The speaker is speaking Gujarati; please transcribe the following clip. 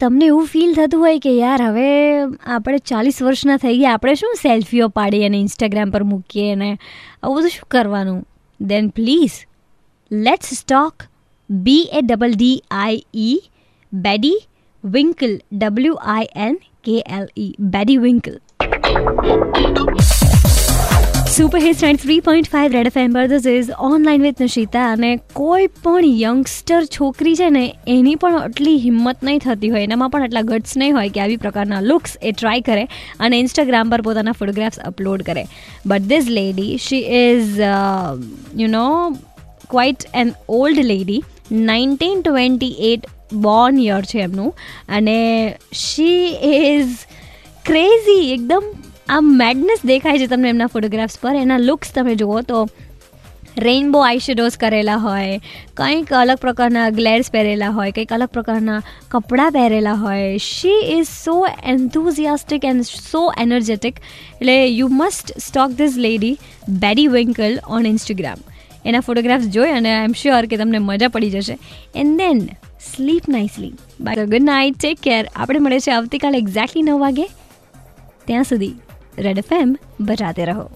તમને એવું ફીલ થતું હોય કે યાર, હવે આપણે ચાલીસ વર્ષના થઈ ગયા, આપણે શું સેલ્ફીઓ પાડીએ અને ઇન્સ્ટાગ્રામ પર મૂકીએ અને આવું બધું શું કરવાનું? Then please let's stock B A double D I E Baddie Winkle W I N K L E Baddie Winkle super hit nine three point five Red F amber this is online with Nishita અને કોઈ પણ યંગસ્ટર છોકરી છે ને, એની પણ આટલી હિંમત નહીં થતી હોય. એનામાં પણ આટલા ગટ્સ નહીં હોય કે આવી પ્રકારના લુક્સ એ ટ્રાય કરે અને ઇન્સ્ટાગ્રામ પર પોતાના ફોટોગ્રાફ્સ અપલોડ કરે. But this lady she is you know quite an old lady nineteen twenty eight born year છે એમનું. અને શી ઇઝ ક્રેઝી એકદમ આ મેડનેસ દેખાય છે તમને એમના ફોટોગ્રાફ્સ પર. એના લુક્સ તમે જુઓ તો રેઇનબો આઈશેડોઝ કરેલા હોય, કંઈક અલગ પ્રકારના ગ્લેર્સ પહેરેલા હોય, કંઈક અલગ પ્રકારના કપડાં પહેરેલા હોય. She is so enthusiastic and so energetic એટલે you must stalk this lady baddie Winkle on Instagram એના ફોટોગ્રાફ્સ જોઈ અને આઈ એમ શ્યોર કે તમને મજા પડી જશે. And then sleep nicely bye good night take care આપણે મળે છે આવતીકાલે એક્ઝેક્ટલી નવ વાગે. ત્યાં સુધી. રેડ એફ એમ બજાતે રહો